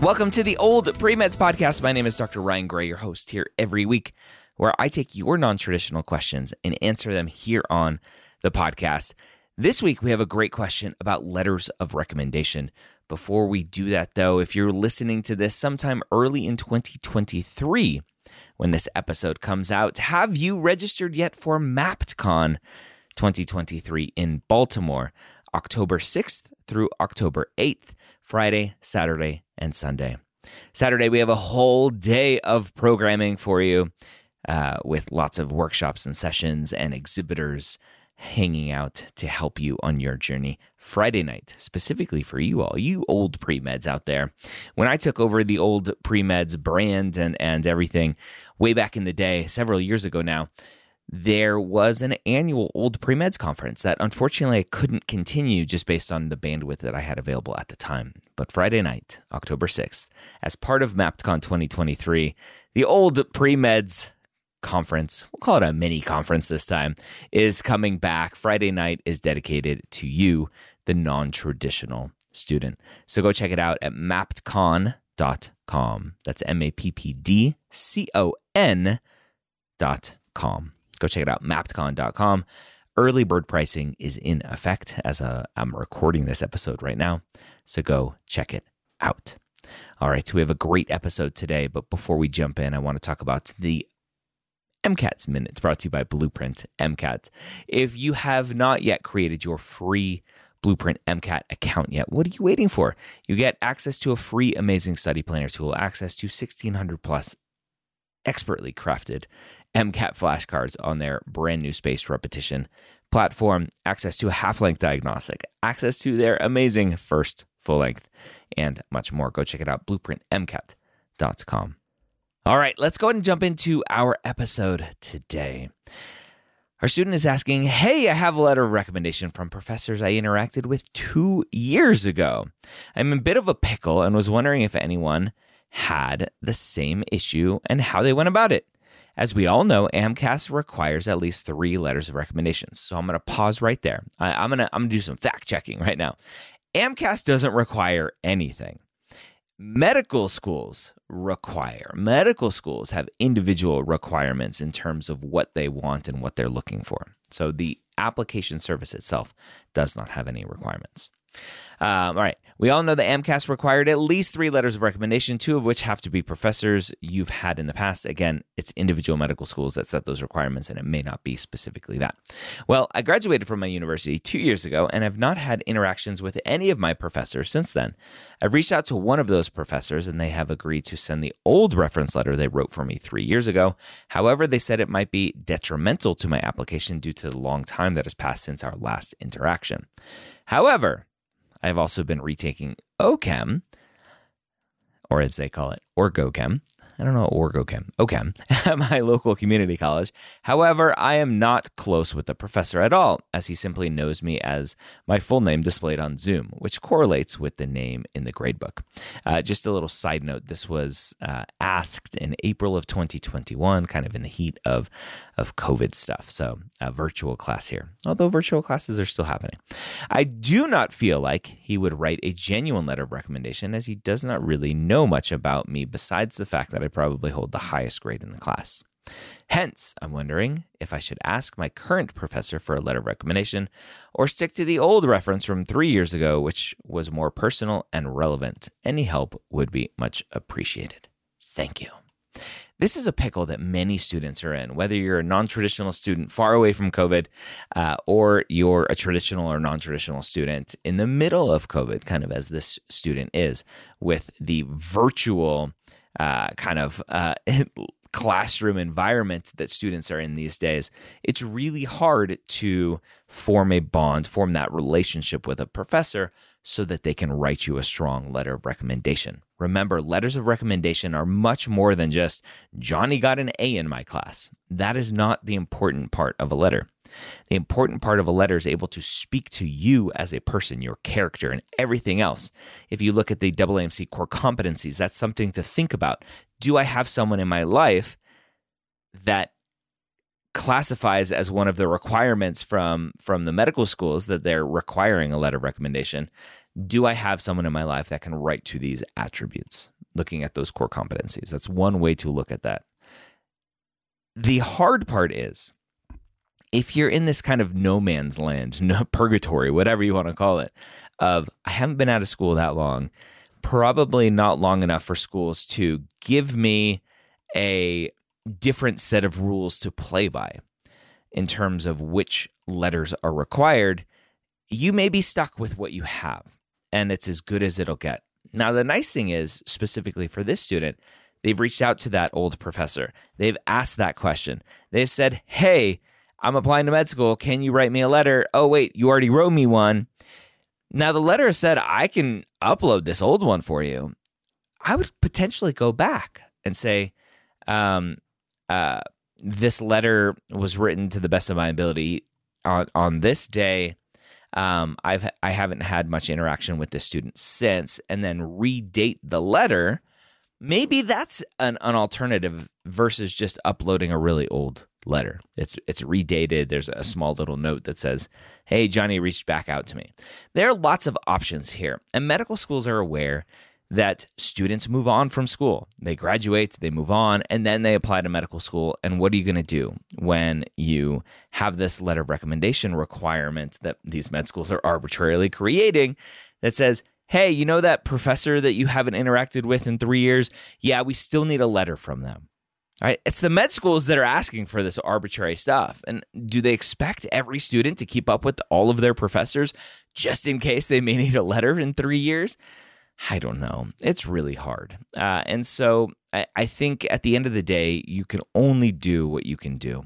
Welcome to the Old Pre Meds Podcast. My name is Dr. Ryan Gray, your host here every week, where I take your non traditional questions and answer them here on the podcast. This week, we have a great question about letters of recommendation. Before we do that, though, if you're listening to this sometime early in 2023, when this episode comes out, have you registered yet for MappdCon 2023 in Baltimore, October 6th through October 8th, Friday, Saturday, and Sunday? Saturday, we have a whole day of programming for you uh, with lots of workshops and sessions and exhibitors hanging out to help you on your journey Friday night, specifically for you all, you old pre meds out there. When I took over the old pre meds brand and, and everything way back in the day, several years ago now, there was an annual old pre meds conference that unfortunately I couldn't continue just based on the bandwidth that I had available at the time. But Friday night, October 6th, as part of MappdCon 2023, the old pre meds conference, we'll call it a mini conference this time, is coming back. Friday night is dedicated to you, the non traditional student. So go check it out at mappdcon.com. That's M A P P D C O N dot com. Go check it out, mappdcon.com. Early bird pricing is in effect as uh, i am recording this episode right now. So go check it out. All right, so we have a great episode today, but before we jump in, I want to talk about the MCAT's Minutes brought to you by Blueprint MCAT. If you have not yet created your free Blueprint MCAT account yet, what are you waiting for? You get access to a free amazing study planner tool, access to 1600 plus expertly crafted MCAT flashcards on their brand new spaced repetition platform, access to a half length diagnostic, access to their amazing first full length, and much more. Go check it out, blueprintmcat.com. All right, let's go ahead and jump into our episode today. Our student is asking, Hey, I have a letter of recommendation from professors I interacted with two years ago. I'm in a bit of a pickle and was wondering if anyone had the same issue and how they went about it. As we all know, AMCAS requires at least three letters of recommendations. So I'm going to pause right there. I, am going to I'm going to do some fact checking right now. AMCAS doesn't require anything medical schools require. Medical schools have individual requirements in terms of what they want and what they're looking for. So the application service itself does not have any requirements. Um, all right. We all know the AMCAS required at least three letters of recommendation, two of which have to be professors you've had in the past. Again, it's individual medical schools that set those requirements, and it may not be specifically that. Well, I graduated from my university two years ago and have not had interactions with any of my professors since then. I've reached out to one of those professors, and they have agreed to send the old reference letter they wrote for me three years ago. However, they said it might be detrimental to my application due to the long time that has passed since our last interaction. However, I've also been retaking OChem, or as they call it, OrgoChem, I don't know Orgochem, OChem, at my local community college. However, I am not close with the professor at all, as he simply knows me as my full name displayed on Zoom, which correlates with the name in the gradebook. Uh, just a little side note this was uh, asked in April of 2021, kind of in the heat of, of COVID stuff. So, a virtual class here, although virtual classes are still happening. I do not feel like he would write a genuine letter of recommendation, as he does not really know much about me besides the fact that I probably hold the highest grade in the class. Hence, I'm wondering if I should ask my current professor for a letter of recommendation or stick to the old reference from three years ago, which was more personal and relevant. Any help would be much appreciated. Thank you. This is a pickle that many students are in, whether you're a non traditional student far away from COVID uh, or you're a traditional or non traditional student in the middle of COVID, kind of as this student is, with the virtual uh, kind of uh, classroom environment that students are in these days, it's really hard to form a bond, form that relationship with a professor so that they can write you a strong letter of recommendation. Remember, letters of recommendation are much more than just Johnny got an A in my class. That is not the important part of a letter. The important part of a letter is able to speak to you as a person, your character, and everything else. If you look at the AAMC core competencies, that's something to think about. Do I have someone in my life that classifies as one of the requirements from from the medical schools that they're requiring a letter of recommendation do i have someone in my life that can write to these attributes looking at those core competencies that's one way to look at that the hard part is if you're in this kind of no man's land no purgatory whatever you want to call it of i haven't been out of school that long probably not long enough for schools to give me a different set of rules to play by in terms of which letters are required, you may be stuck with what you have and it's as good as it'll get. Now, the nice thing is, specifically for this student, they've reached out to that old professor. They've asked that question. They've said, Hey, I'm applying to med school. Can you write me a letter? Oh, wait, you already wrote me one. Now, the letter said, I can upload this old one for you. I would potentially go back and say, um, uh, this letter was written to the best of my ability on, on this day. Um, I've I haven't had much interaction with this student since, and then redate the letter. Maybe that's an, an alternative versus just uploading a really old letter. It's it's redated. There's a small little note that says, "Hey, Johnny reached back out to me." There are lots of options here, and medical schools are aware that students move on from school. They graduate, they move on, and then they apply to medical school. And what are you going to do when you have this letter of recommendation requirement that these med schools are arbitrarily creating that says, hey, you know that professor that you haven't interacted with in three years? Yeah, we still need a letter from them. Right, it's the med schools that are asking for this arbitrary stuff. And do they expect every student to keep up with all of their professors just in case they may need a letter in three years? I don't know. It's really hard. Uh, and so I, I think at the end of the day, you can only do what you can do.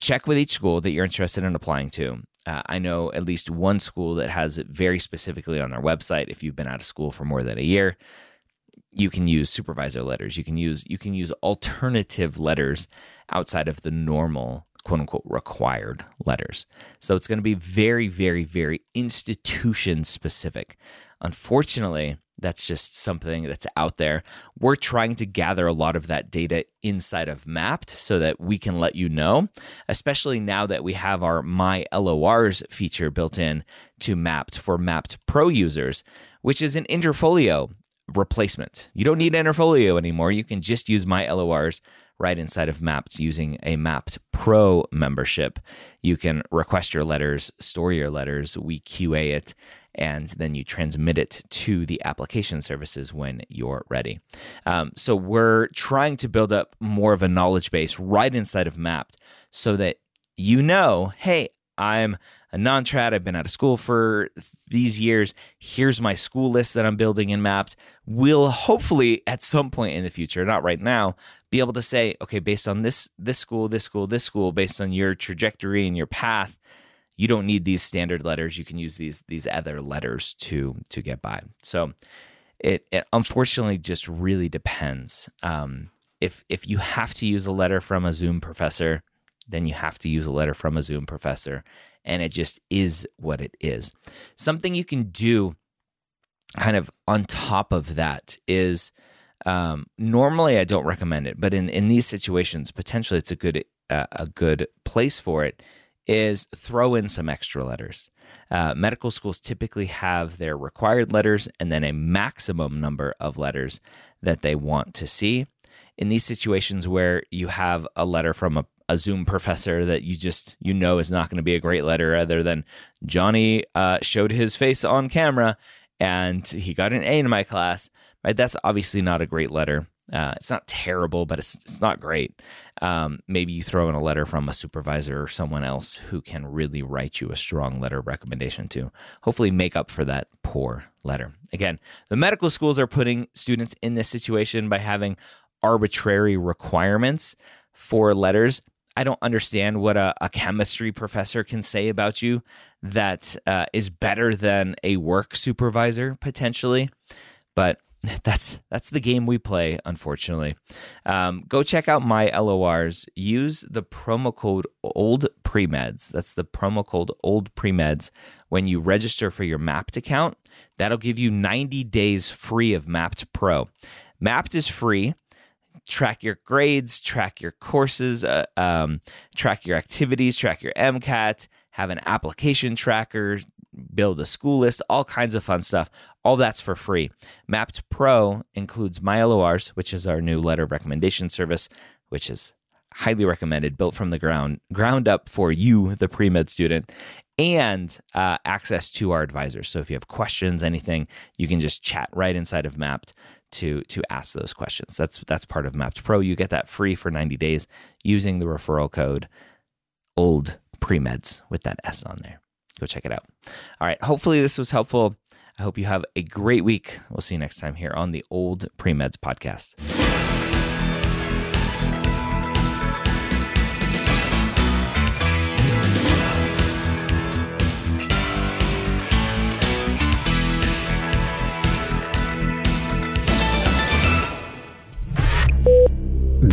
Check with each school that you're interested in applying to. Uh, I know at least one school that has it very specifically on their website. If you've been out of school for more than a year, you can use supervisor letters. You can use you can use alternative letters outside of the normal quote unquote required letters. So it's going to be very, very, very institution specific. Unfortunately, that's just something that's out there. We're trying to gather a lot of that data inside of Mappd so that we can let you know, especially now that we have our My LORs feature built in to Mappd for Mappd Pro users, which is an Interfolio replacement. You don't need Interfolio anymore. You can just use My LORs right inside of Mappd using a Mappd Pro membership. You can request your letters, store your letters, we QA it, and then you transmit it to the application services when you're ready. Um, so we're trying to build up more of a knowledge base right inside of Mappd so that you know, hey, I'm a non trad. I've been out of school for these years. Here's my school list that I'm building and Mappd. We'll hopefully at some point in the future, not right now, be able to say, okay, based on this this school, this school, this school, based on your trajectory and your path, you don't need these standard letters. You can use these these other letters to to get by. So it, it unfortunately just really depends. Um, if if you have to use a letter from a Zoom professor, then you have to use a letter from a Zoom professor, and it just is what it is. Something you can do, kind of on top of that, is um, normally I don't recommend it, but in in these situations, potentially it's a good uh, a good place for it is throw in some extra letters. Uh, medical schools typically have their required letters and then a maximum number of letters that they want to see. In these situations where you have a letter from a, a Zoom professor that you just you know is not going to be a great letter, other than Johnny uh, showed his face on camera and he got an A in my class, right? That's obviously not a great letter. Uh, it's not terrible, but it's it's not great. Um, maybe you throw in a letter from a supervisor or someone else who can really write you a strong letter of recommendation to hopefully make up for that poor letter. Again, the medical schools are putting students in this situation by having arbitrary requirements for letters. I don't understand what a, a chemistry professor can say about you that uh, is better than a work supervisor potentially. But that's that's the game we play unfortunately. Um, go check out my lors use the promo code old premeds. That's the promo code old premeds when you register for your Mappd account. That'll give you 90 days free of Mappd pro. Mappd is free track your grades track your courses uh, um, track your activities track your mcat have an application tracker build a school list, all kinds of fun stuff. All that's for free. Mappd Pro includes MyLORs, which is our new letter of recommendation service, which is highly recommended, built from the ground ground up for you, the pre med student, and uh, access to our advisors. So if you have questions, anything, you can just chat right inside of Mappd to to ask those questions. That's that's part of Mappd Pro. You get that free for 90 days using the referral code old premeds with that S on there go check it out. All right. Hopefully, this was helpful. I hope you have a great week. We'll see you next time here on the Old Premeds podcast.